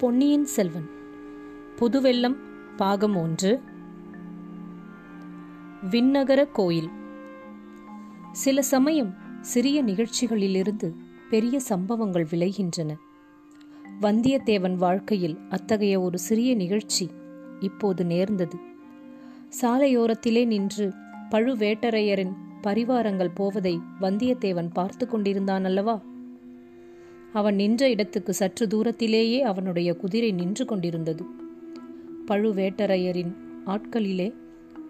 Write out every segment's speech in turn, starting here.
பொன்னியின் செல்வன். புதுவெல்லம் பாகம் ஒன்று. விண்ணகர கோயில். சில சமயம் சிறிய நிகழ்ச்சிகளிலிருந்து பெரிய சம்பவங்கள் விளைகின்றன. வந்தியத்தேவன் வாழ்க்கையில் அத்தகைய ஒரு சிறிய நிகழ்ச்சி இப்போது நேர்ந்தது. சாலையோரத்திலே நின்று பழுவேட்டரையரின் பரிவாரங்கள் போவதை வந்தியத்தேவன் பார்த்து கொண்டிருந்தான் அல்லவா? அவன் நின்ற இடத்துக்கு சற்று தூரத்திலேயே அவனுடைய குதிரை நின்று கொண்டிருந்தது. பழுவேட்டரையரின் ஆட்களிலே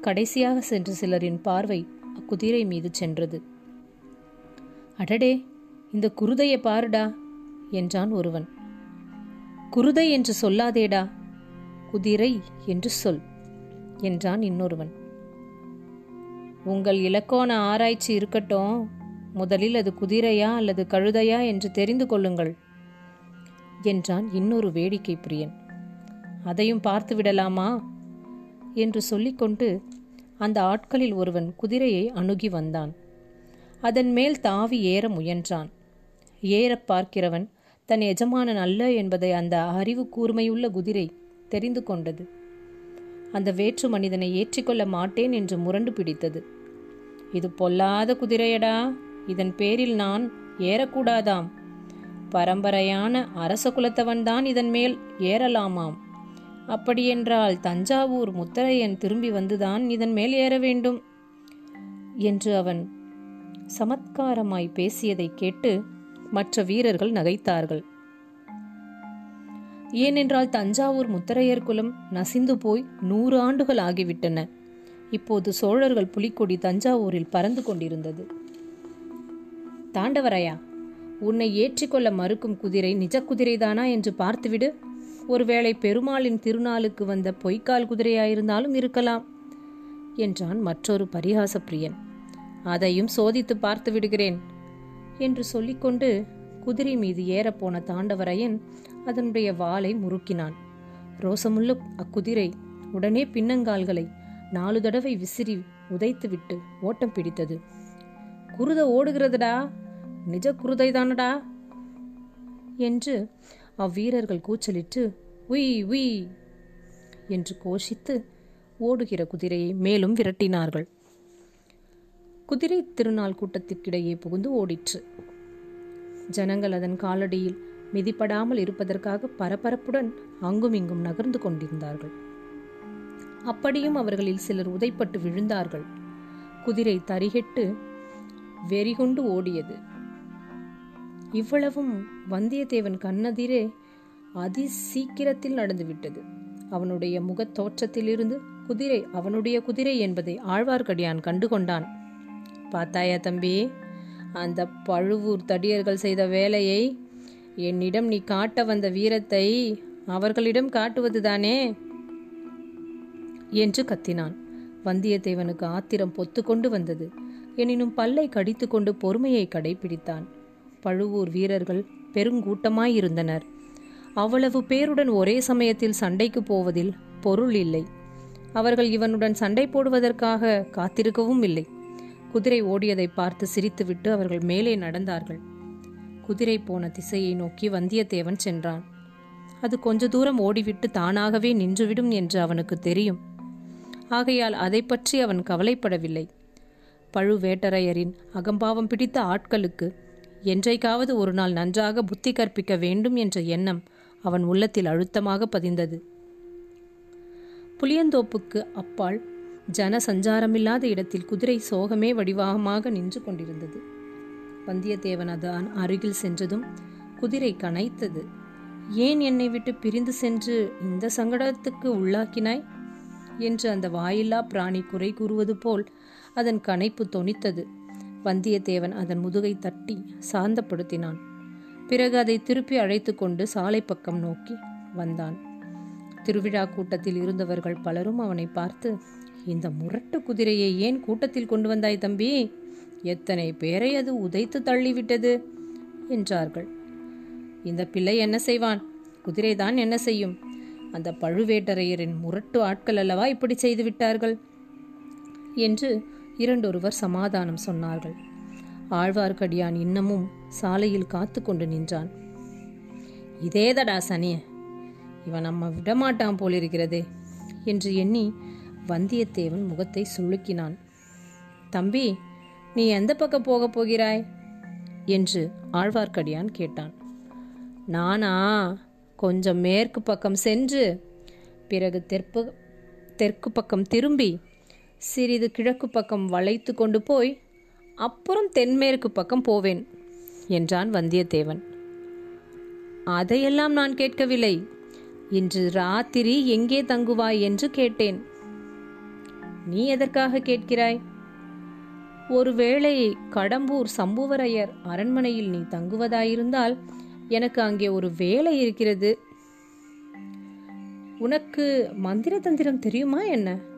கடைசியாக சென்ற சிலரின் பார்வை அக்குதிரை மீது சென்றது. அடடே இந்த குருதையை பாருடா என்றான் ஒருவன். குருதை என்று சொல்லாதேடா குதிரை என்று சொல் என்றான் இன்னொருவன். உங்கள் இலக்கோண ஆராய்ச்சி இருக்கட்டும் முதலில் அது குதிரையா அல்லது கழுதையா என்று தெரிந்து கொள்ளுங்கள் என்றான் இன்னொரு வேடிக்கை பிரியன் அதையும் பார்த்து விடலாமா? என்று சொல்லிக்கொண்டு அந்த ஆட்களில் ஒருவன் குதிரையை அணுகி வந்தான். அதன் மேல் தாவி ஏற முயன்றான். ஏறப் பார்க்கிறவன் தன் எஜமானன் அல்ல என்பதை அந்த அறிவு கூர்மையுள்ள குதிரை தெரிந்து கொண்டது. அந்த வேற்று மனிதனை ஏற்றிக்கொள்ள மாட்டேன் என்று முரண்டு பிடித்தது. இது பொல்லாத குதிரையடா! இதன் பேரில் நான் ஏறக்கூடாதாம். பரம்பரையான அரச குலத்தவன்தான் இதன் மேல் ஏறலாமாம். அப்படியென்றால் தஞ்சாவூர் முத்தரையன் திரும்பி வந்துதான் இதன் மேல் ஏற வேண்டும். என்று அவன் சமத்காரமாய் பேசியதை கேட்டு மற்ற வீரர்கள் நகைத்தார்கள். ஏனென்றால் தஞ்சாவூர் முத்தரையர் குலம் நசிந்து போய் நூறு ஆண்டுகள் ஆகிவிட்டன. இப்போது சோழர்கள் புலிக்கொடி தஞ்சாவூரில் பறந்து கொண்டிருந்தது. தாண்டவரையா? உன்னை ஏற்றிக்கொள்ள மறுக்கும் குதிரை நிஜ குதிரைதானா என்று பார்த்துவிடு. ஒருவேளை பெருமாளின் திருநாளுக்கு வந்த பொய்க்கால் குதிரையாயிருந்தாலும் இருக்கலாம் என்றான் மற்றொரு பரிகாச பிரியன் அதையும் சோதித்து பார்த்து விடுகிறேன் என்று சொல்லிக்கொண்டு குதிரை மீது ஏறப்போன தாண்டவரையன் அதனுடைய வாளை முறுக்கினான். ரோசமுள்ள அக்குதிரை உடனே பின்னங்கால்களை நாலு தடவை விசிறி உதைத்துவிட்டு ஓட்டம் பிடித்தது. குருத ஓடுகிறதுடா? நிஜ குருதை தானடா என்று அவ்வீரர்கள் கூச்சலிட்டு உய் உய் என்று கோஷித்து ஓடுகிற குதிரையை மேலும் விரட்டினார்கள். குதிரை திருநாள் கூட்டத்திற்கிடையே புகுந்து ஓடிற்று. ஜனங்கள் அதன் காலடியில் மிதிப்படாமல் இருப்பதற்காக பரபரப்புடன் அங்குமிங்கும் நகர்ந்து கொண்டிருந்தார்கள். அப்படியும் அவர்களில் சிலர் உதைப்பட்டு விழுந்தார்கள். குதிரை தரிகெட்டு வெறிகொண்டு ஓடியது. இவ்வளவும் வந்தியத்தேவன் கண்ணதிரே அதி சீக்கிரத்தில் நடந்துவிட்டது. அவனுடைய முகத் தோற்றத்திலிருந்து குதிரை அவனுடைய குதிரை என்பதை ஆழ்வார்க்கடியான் கண்டுகொண்டான். பார்த்தாயா தம்பி அந்த பழுவூர் தடியர்கள் செய்த வேலையை என்னிடம் நீ காட்ட வந்த வீரத்தை அவர்களிடம் காட்டுவதுதானே? என்று கத்தினான். வந்தியத்தேவனுக்கு ஆத்திரம் பொத்து கொண்டு வந்தது. எனினும் பல்லை கடித்துக்கொண்டு பொறுமையை கடைபிடித்தான். பழுவூர் வீரர்கள் பெருங்கூட்டமாயிருந்தனர். அவ்வளவு பேருடன் ஒரே சமயத்தில் சண்டைக்கு போவதில் பொருள் இல்லை. அவர்கள் இவனுடன் சண்டை போடுவதற்காக காத்திருக்கவும் இல்லை. குதிரை ஓடியதை பார்த்து சிரித்துவிட்டு அவர்கள் மேலே நடந்தார்கள். குதிரை போன திசையை நோக்கி வந்தியத்தேவன் சென்றான். அது கொஞ்ச தூரம் ஓடிவிட்டு தானாகவே நின்றுவிடும் என்று அவனுக்கு தெரியும். ஆகையால் அதை பற்றி அவன் கவலைப்படவில்லை. பழுவேட்டரையரின் அகம்பாவம் பிடித்த ஆட்களுக்கு என்றைக்காவது ஒரு நாள் நன்றாக புத்தி கற்பிக்க வேண்டும் என்ற எண்ணம் அவன் உள்ளத்தில் அழுத்தமாக பதிந்தது. புளியந்தோப்புக்கு அப்பால் ஜன சஞ்சாரமில்லாத இடத்தில் குதிரை சோகமே வடிவாகமாக நின்று கொண்டிருந்தது. வந்தியத்தேவன் அதான் அருகில் சென்றதும் குதிரை கனைத்தது. ஏன் என்னை விட்டு பிரிந்து சென்று இந்த சங்கடத்துக்கு உள்ளாக்கினாய்? என்று அந்த வாயில்லா பிராணி குறை கூறுவது போல் அதன் கனைப்பு தொனித்தது. வந்தியத்தேவன் அதன் முதுகை தட்டி சாந்தப்படுத்தினான். பிறகு அதை திருப்பி அழைத்து கொண்டு சாலை பக்கம் நோக்கி வந்தான். திருவிழா கூட்டத்தில் இருந்தவர்கள் பலரும் அவனை பார்த்து இந்த முரட்டு குதிரையை ஏன் கூட்டத்தில் கொண்டு வந்தாய் தம்பி? எத்தனை பேரை அது உதைத்து தள்ளிவிட்டது? என்றார்கள். இந்த பிள்ளை என்ன செய்வான்? குதிரைதான் என்ன செய்யும்? அந்த பழுவேட்டரையரின் முரட்டு ஆட்கள் அல்லவா இப்படி செய்து விட்டார்கள்? என்று இரண்டொருவர் சமாதானம் சொன்னார்கள். ஆழ்வார்க்கடியான் இன்னமும் சாலையில் காத்து கொண்டு நின்றான். இதேதடா சனிய இவன் நம்ம விடமாட்டான் போலிருக்கிறதே என்று எண்ணி வந்தியத்தேவன் முகத்தை சுளுக்கினான். தம்பி நீ எந்த பக்கம் போகப் போகிறாய்? என்று ஆழ்வார்க்கடியான் கேட்டான். நானா கொஞ்சம் மேற்கு பக்கம் சென்று பிறகு தெற்கு தெற்கு பக்கம் திரும்பி சிறிது கிழக்கு பக்கம் வளைத்து கொண்டு போய் அப்புறம் தென்மேற்கு பக்கம் போவேன் என்றான் வந்தியத்தேவன். அதையெல்லாம் நான் கேட்கவில்லை. இன்று ராத்திரி எங்கே தங்குவாய் என்று கேட்டேன். நீ எதற்காக கேட்கிறாய்? ஒருவேளை கடம்பூர் சம்புவரையர் அரண்மனையில் நீ தங்குவதாயிருந்தால் எனக்கு அங்கே ஒரு வேலை இருக்கிறது. உனக்கு மந்திர தந்திரம் தெரியுமா என்ன?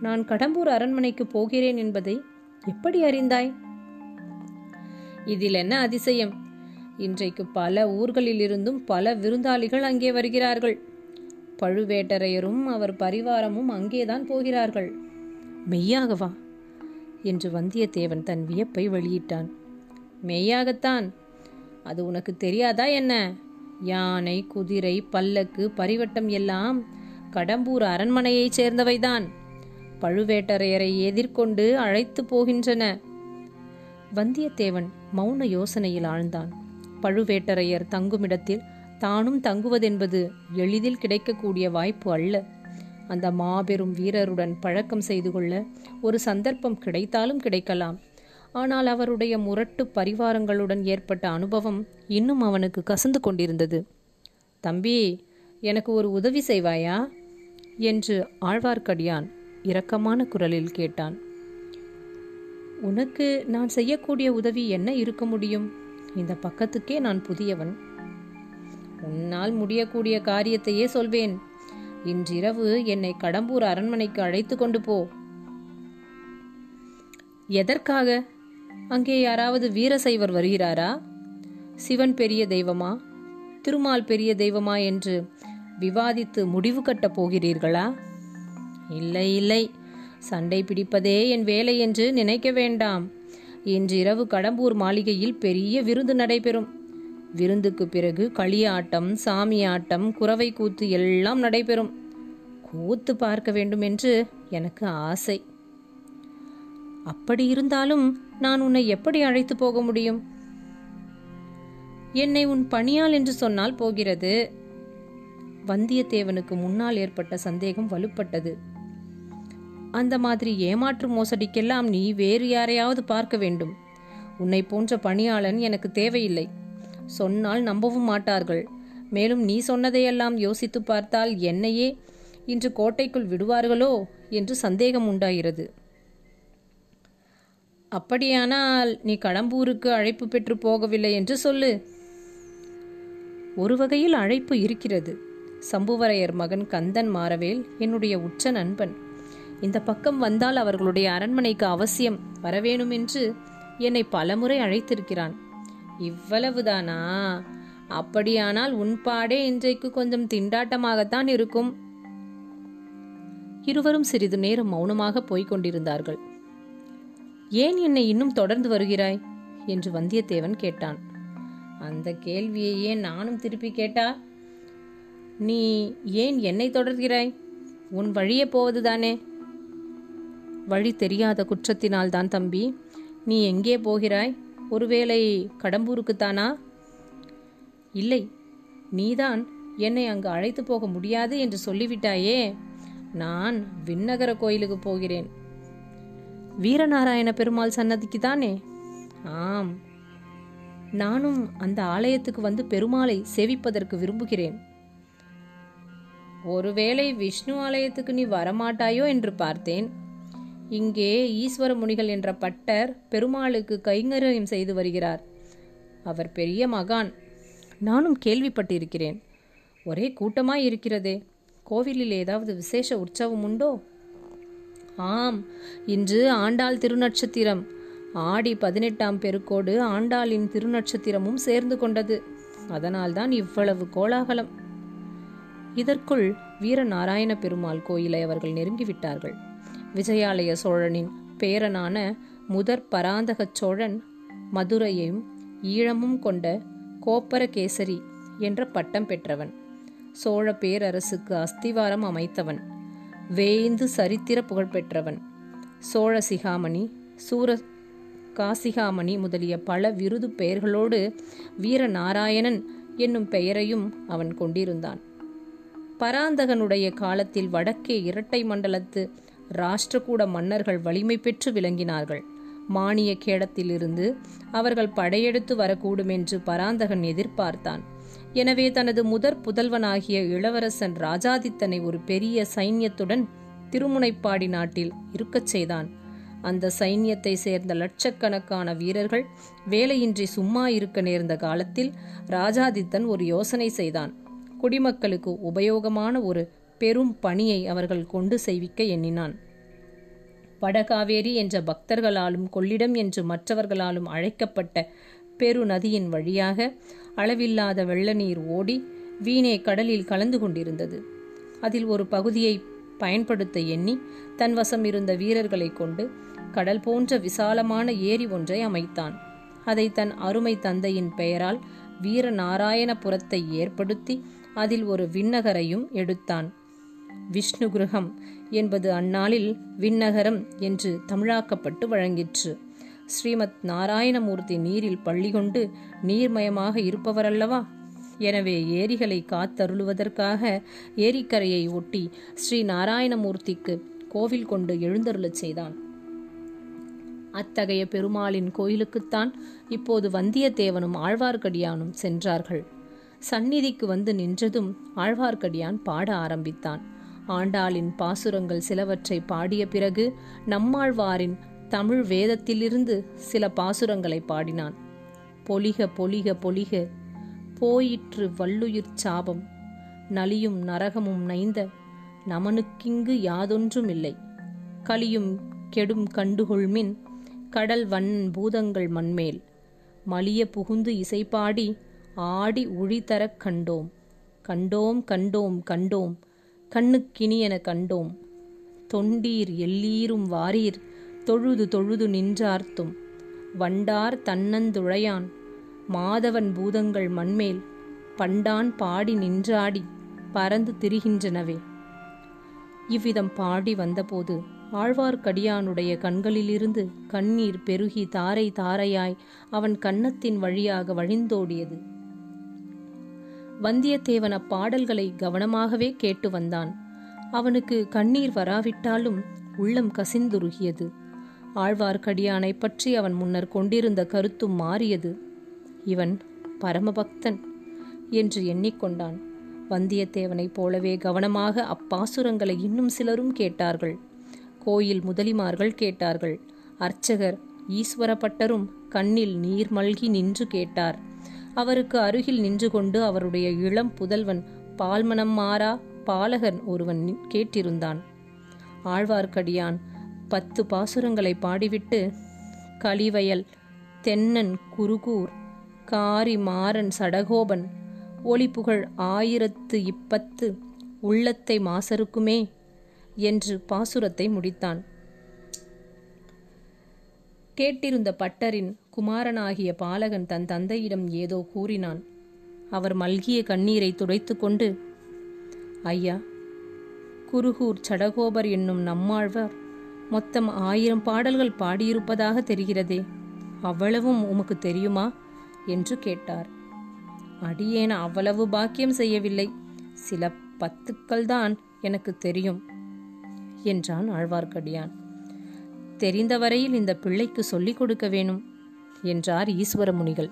நான் கடம்பூர் அரண்மனைக்கு போகிறேன் என்பதை எப்படி அறிந்தாய்? இதில் என்ன அதிசயம்? இன்றைக்கு பல ஊர்களிலிருந்தும் பல விருந்தாளிகள் அங்கே வருகிறார்கள். பழுவேட்டரையரும் அவர் பரிவாரமும் அங்கேதான் போகிறார்கள். மெய்யாகவா? என்று வந்தியத்தேவன் தன் வியப்பை வெளியிட்டான். மெய்யாகத்தான். அது உனக்கு தெரியாதா என்ன? யானை குதிரை பல்லக்கு பரிவட்டம் எல்லாம் கடம்பூர் அரண்மனையைச் சேர்ந்தவைதான். பழுவேட்டரையரை எதிர்கொண்டு அழைத்து போகின்றன. வந்தியத்தேவன் மௌன யோசனையில் ஆழ்ந்தான். பழுவேட்டரையர் தங்குமிடத்தில் தானும் தங்குவதென்பது எளிதில் கிடைக்கக்கூடிய வாய்ப்பு அல்ல. அந்த மாபெரும் வீரருடன் பழக்கம் செய்து கொள்ள ஒரு சந்தர்ப்பம் கிடைத்தாலும் கிடைக்கலாம். ஆனால் அவருடைய முரட்டு பரிவாரங்களுடன் ஏற்பட்ட அனுபவம் இன்னும் அவனுக்கு கசந்து கொண்டிருந்தது. தம்பி எனக்கு ஒரு உதவி செய்வாயா? என்று ஆழ்வார்க்கடியான் இரக்கமான குரலில் கேட்டான். உனக்கு நான் செய்யக்கூடிய உதவி என்ன இருக்க முடியும்? இந்த பக்கத்துக்கே நான் புதியவன். உன்னால் முடியக்கூடிய காரியத்தையே சொல்வேன். இன்றிரவு என்னை கடம்பூர் அரண்மனைக்கு அழைத்து கொண்டு போ. எதற்காக? அங்கே யாராவது வீரசைவர் வருகிறாரா? சிவன் பெரிய தெய்வமா? திருமால் பெரிய தெய்வமா என்று விவாதித்து முடிவு கட்டப் போகிறீர்களா? இல்லை இல்லை. சண்டை பிடிப்பதே என் வேலை என்று நினைக்க வேண்டாம். இன்றிரவு கடம்பூர் மாளிகையில் பெரிய விருந்து நடைபெறும். விருந்துக்கு பிறகு களியாட்டம் சாமி ஆட்டம் குறவை கூத்து எல்லாம் நடைபெறும். கூத்து பார்க்க வேண்டும் என்று எனக்கு ஆசை. அப்படி இருந்தாலும் நான் உன்னை எப்படி அழைத்து போக முடியும்? என்னை உன் பணியால் என்று சொன்னால் போகிறது. வந்தியத்தேவனுக்கு முன்னால் ஏற்பட்ட சந்தேகம் வலுப்பட்டது. அந்த மாதிரி ஏமாற்று மோசடிக்கெல்லாம் நீ வேறு யாரையாவது பார்க்க வேண்டும். உன்னை போன்ற பணியாளன் எனக்கு தேவையில்லை. சொன்னால் நம்பவும் மாட்டார்கள். மேலும் நீ சொன்னதையெல்லாம் யோசித்து பார்த்தால் என்னையே இன்று கோட்டைக்குள் விடுவார்களோ என்று சந்தேகம் உண்டாகிறது. அப்படியானால் நீ கடம்பூருக்கு அழைப்பு பெற்று போகவில்லை என்று சொல்லு. ஒரு வகையில் அழைப்பு இருக்கிறது. சம்புவரையர் மகன் கந்தன் மாறவேல் என்னுடைய உச்ச நண்பன். இந்த பக்கம் வந்தால் அவர்களுடைய அரண்மனைக்கு அவசியம் வரவேணும் என்று என்னை பலமுறை அழைத்திருக்கிறான். இவ்வளவுதானா? அப்படியானால் உன் பாடே இன்றைக்கு கொஞ்சம் திண்டாட்டமாகத்தான் இருக்கும். இருவரும் சிறிது நேரம் மௌனமாக போய்க் கொண்டிருந்தார்கள் ஏன் என்னை இன்னும் தொடர்ந்து வருகிறாய்? என்று வந்தியத்தேவன் கேட்டான். அந்த கேள்வியையே நானும் திருப்பி கேட்டா நீ ஏன் என்னை தொடர்கிறாய்? உன் வழியே போவதுதானே? வழி தெரியாத குற்றத்தினால் தான் தம்பி. நீ எங்கே போகிறாய்? ஒருவேளை கடம்பூருக்குத்தானா? இல்லை நீதான் என்னை அங்கு அழைத்து போக முடியாது என்று சொல்லிவிட்டாயே. நான் விண்ணகர கோயிலுக்கு போகிறேன். வீரநாராயண பெருமாள் சன்னதிக்கு தானே ஆம். நானும் அந்த ஆலயத்துக்கு வந்து பெருமாளை சேவிப்பதற்கு விரும்புகிறேன். ஒருவேளை விஷ்ணு ஆலயத்துக்கு நீ வரமாட்டாயோ என்று பார்த்தேன். இங்கே ஈஸ்வர முனிகள் என்ற பட்டர் பெருமாளுக்கு கைங்கரியம் செய்து வருகிறார். அவர் பெரிய மகான். நானும் கேள்விப்பட்டிருக்கிறேன். ஒரே கூட்டமாய் இருக்கிறதே. கோவிலில் ஏதாவது விசேஷ உற்சவம் உண்டோ? ஆம் இன்று ஆண்டாள் திருநட்சத்திரம். ஆடி பதினெட்டாம் பெருக்கோடு ஆண்டாளின் திருநட்சத்திரமும் சேர்ந்து கொண்டது. அதனால்தான் இவ்வளவு கோலாகலம். இதற்குள் வீரநாராயண பெருமாள் கோயிலை அவர்கள் நெருங்கிவிட்டார்கள். விஜயாலய சோழனின் பேரனான முதற் பராந்தகச் சோழன் மதுரையையும் ஈழமும் கொண்ட கோப்பரகேசரி என்ற பட்டம் பெற்றவன். சோழ பேரரசுக்கு அஸ்திவாரம் அமைத்தவன். வேய்ந்து சரித்திர புகழ்பெற்றவன் சோழ சிகாமணி சூர காசிகாமணி முதலிய பல விருது பெயர்களோடு வீரநாராயணன் என்னும் பெயரையும் அவன் கொண்டிருந்தான். பராந்தகனுடைய காலத்தில் வடக்கே இரட்டை மண்டலத்து ராஷ்டிரகூட மன்னர்கள் வலிமை பெற்று விளங்கினார்கள். மானிய கேடத்திலிருந்து அவர்கள் படையெடுத்து வரக்கூடும் என்று பராந்தகன் எதிர்பார்த்தான். எனவே தனது முதற் புதல்வனாகிய இளவரசன் ராஜாதித்தனை ஒரு பெரிய சைன்யத்துடன் திருமுனைப்பாடி நாட்டில் இருக்கச் செய்தான். அந்த சைன்யத்தை சேர்ந்த லட்சக்கணக்கான வீரர்கள் வேலையின்றி சும்மா இருக்க நேர்ந்த காலத்தில் ராஜாதித்தன் ஒரு யோசனை செய்தான். குடிமக்களுக்கு உபயோகமான ஒரு பெரும் பணியை அவர்கள் கொண்டு செய்விக்க எண்ணினான். வடகாவேரி என்ற பக்தர்களாலும் கொள்ளிடம் என்று மற்றவர்களாலும் அழைக்கப்பட்ட பெரு நதியின் வழியாக அளவில்லாத வெள்ள நீர் ஓடி வீணே கடலில் கலந்து கொண்டிருந்தது. அதில் ஒரு பகுதியை பயன்படுத்த எண்ணி தன் வசம் இருந்த வீரர்களை கொண்டு கடல் போன்ற விசாலமான ஏரி ஒன்றை அமைத்தான். அதை தன் அருமை தந்தையின் பெயரால் வீரநாராயணபுரத்தை ஏற்படுத்தி அதில் ஒரு விண்ணகரையும் எடுத்தான். விஷ்ணு கிரகம் என்பது அந்நாளில் விண்ணகரம் என்று தமிழாக்கப்பட்டு வழங்கிற்று. ஸ்ரீமத் நாராயணமூர்த்தி நீரில் பள்ளி கொண்டு நீர்மயமாக இருப்பவரல்லவா? எனவே ஏரிகளை காத்தருளுவதற்காக ஏரிக்கரையை ஒட்டி ஸ்ரீ நாராயணமூர்த்திக்கு கோவில் கொண்டு எழுந்தருளச் செய்தான். அத்தகைய பெருமாளின் கோயிலுக்குத்தான் இப்போது வந்தியத்தேவனும் ஆழ்வார்க்கடியானும் சென்றார்கள். சந்நிதிக்கு வந்து நின்றதும் ஆழ்வார்க்கடியான் பாட ஆரம்பித்தான். ஆண்டாளின் பாசுரங்கள் சிலவற்றை பாடிய பிறகு நம்மாழ்வாரின் தமிழ் வேதத்திலிருந்து சில பாசுரங்களை பாடினான். பொலிக பொலிக பொலிக போயிற்று வள்ளுயிர் சாபம் நலியும் நரகமும் நைந்த நமனுக்கிங்கு யாதொன்றும் இல்லை கலியும் கெடும் கண்டுகொள்மின் கடல் வன் பூதங்கள் மண்மேல் மலிய புகுந்து இசைப்பாடி ஆடி உழிதரக் கண்டோம். கண்டோம் கண்டோம் கண்டோம். கண்ணுக்கினியென கண்டோம். தொண்டீர் எல்லீரும் வாரீர் தொழுது தொழுது நின்றார்த்தும். வண்டார் தன்னந்துழையான் மாதவன் பூதங்கள் மண்மேல் பண்டான் பாடி நின்றாடி பறந்து திரிகின்றனவே. இவ்விதம் பாடி வந்தபோது ஆழ்வார்க்கடியானுடைய கண்களிலிருந்து கண்ணீர் பெருகி தாரை தாரையாய் அவன் கன்னத்தின் வழியாக வழிந்தோடியது. வந்தியத்தேவன் அப்பாடல்களை கவனமாகவே கேட்டு வந்தான். அவனுக்கு கண்ணீர் வராவிட்டாலும் உள்ளம் கசிந்துருகியது. ஆழ்வார்க்கடியானை பற்றி அவன் முன்னர் கொண்டிருந்த கருத்தும் மாறியது. இவன் பரமபக்தன் என்று எண்ணிக்கொண்டான். வந்தியத்தேவனைப் போலவே கவனமாக அப்பாசுரங்களை இன்னும் சிலரும் கேட்டார்கள். கோயில் முதலிமார்கள் கேட்டார்கள். அர்ச்சகர் ஈஸ்வரப்பட்டரும் கண்ணில் நீர் மல்கி நின்று கேட்டார். அவருக்கு அருகில் நின்று கொண்டு அவருடைய இளம் புதல்வன் பால்மனம் மாறா பாலகன் ஒருவன் கேட்டிருந்தான். ஆழ்வார்க்கடியான் பத்து பாசுரங்களை பாடிவிட்டு கலிவயல் தென்னன் குருகூர் காரி மாறன் சடகோபன் ஒளிப்புகழ் ஆயிரத்து இப்பத்து உள்ளத்தை மாசருக்குமே என்று பாசுரத்தை முடித்தான். கேட்டிருந்த பட்டரின் குமாரனாகிய பாலகன் தன் தந்தையிடம் ஏதோ கூறினான். அவர் மல்கிய கண்ணீரை துடைத்து கொண்டு ஐயா குருகூர் சடகோபர் என்னும் நம்மாழ்வர் மொத்தம் ஆயிரம் பாடல்கள் பாடியிருப்பதாக தெரிகிறதே அவ்வளவும் உமக்கு தெரியுமா? என்று கேட்டார். அடியேன் அவ்வளவு பாக்கியம் செய்யவில்லை. சில பத்துக்கள் தான் எனக்கு தெரியும் என்றான் ஆழ்வார்க்கடியான். தெரிந்தவரையில் இந்த பிள்ளைக்கு சொல்லிக் கொடுக்க வேணும். என்றார் ஈஸ்வர முனிகள்.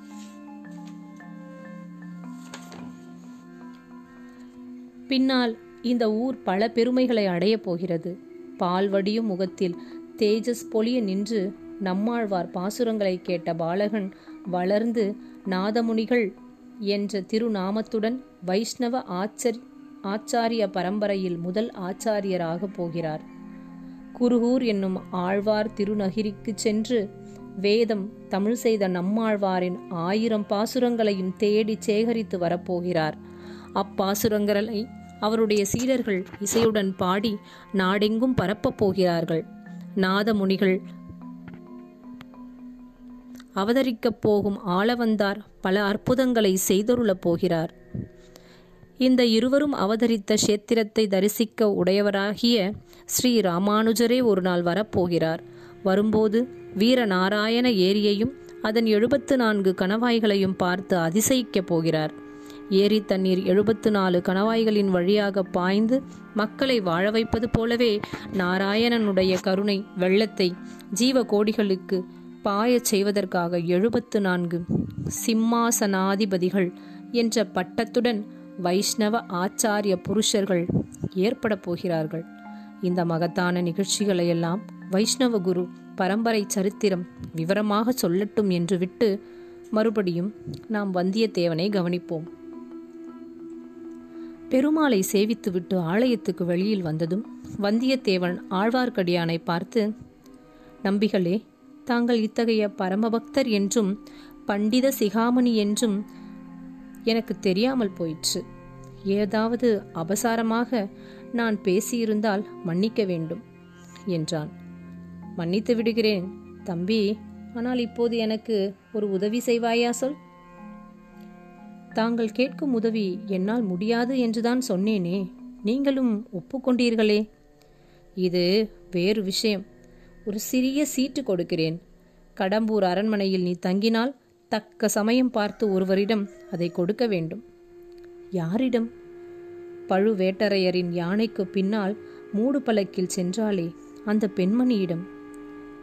பின்னால் இந்த ஊர் பல பெருமைகளை அடையப் போகிறது. பால்வடியும் முகத்தில் தேஜஸ் பொலிய நின்று நம்மாழ்வார் பாசுரங்களை கேட்ட பாலகன் வளர்ந்து நாதமுனிகள் என்ற திருநாமத்துடன் வைஷ்ணவ ஆச்சரி ஆச்சாரிய பரம்பரையில் முதல் ஆச்சாரியராக போகிறார். குருகூர் என்னும் ஆழ்வார் திருநகிரிக்கு சென்று வேதம் தமிழ் செய்த நம்மாழ்வாரின் ஆயிரம் பாசுரங்களையும் தேடி சேகரித்து வரப்போகிறார். அப்பாசுரங்களை அவருடைய சீடர்கள் இசையுடன் பாடி நாடெங்கும் பரப்பப் போகிறார்கள். நாதமுனிகள் அவதரிக்கப் போகும் ஆளவந்தார் பல அற்புதங்களை செய்தருளப் போகிறார். இந்த இருவரும் அவதரித்த கஷேத்திரத்தை தரிசிக்க உடையவராகிய ஸ்ரீ ராமானுஜரே ஒரு நாள் வரப்போகிறார். வரும்போது வீரநாராயண ஏரியையும் அதன் எழுபத்து நான்கு கணவாய்களையும் பார்த்து அதிசயிக்கப் போகிறார். ஏரி தண்ணீர் எழுபத்து நாலு கணவாய்களின் வழியாக பாய்ந்து மக்களை வாழ வைப்பது போலவே நாராயணனுடைய கருணை வெள்ளத்தை ஜீவ கோடிகளுக்கு பாயச் செய்வதற்காக எழுபத்து நான்கு சிம்மாசனாதிபதிகள் என்ற பட்டத்துடன் வைஷ்ணவ ஆச்சாரிய புருஷர்கள் ஏற்பட போகிறார்கள். இந்த மகத்தான நிகழ்ச்சிகளையெல்லாம் வைஷ்ணவ குரு பரம்பரை சரித்திரம் விவரமாக சொல்லட்டும் என்று விட்டு மறுபடியும் நாம் வந்தியத்தேவனை கவனிப்போம். பெருமாளை சேவித்துவிட்டு ஆலயத்துக்கு வெளியில் வந்ததும் வந்தியத்தேவன் ஆழ்வார்க்கடியானை பார்த்து நம்பிகளே தாங்கள் இத்தகைய பரமபக்தர் என்றும் பண்டித சிகாமணி என்றும் எனக்கு தெரியாமல் போயிற்று. ஏதாவது அபசாரமாக நான் பேசியிருந்தால் மன்னிக்க வேண்டும் என்றான். மன்னித்து விடுகிறேன். தம்பி ஆனால் இப்போது எனக்கு ஒரு உதவி செய்வாயா சொல். தாங்கள் கேட்கும் உதவி என்னால் முடியாது என்றுதான் சொன்னேனே. நீங்களும் ஒப்புக்கொண்டீர்களே. இது வேறு விஷயம். ஒரு சிறிய சீட்டு கொடுக்கிறேன். கடம்பூர் அரண்மனையில் நீ தங்கினால் தக்க சமயம் பார்த்து ஒருவரிடம் அதை கொடுக்க வேண்டும். யாரிடம்? பழுவேட்டரையரின் யானைக்கு பின்னால் மூடு பலக்கில் சென்றாலே அந்த பெண்மணியிடம்.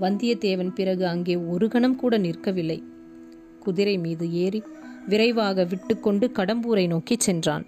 வந்தியத்தேவன் பிறகு அங்கே ஒரு கணம் கூட நிற்கவில்லை. குதிரை மீது ஏறி விரைவாக விட்டுக்கொண்டு கடம்பூரை நோக்கிச் சென்றான்.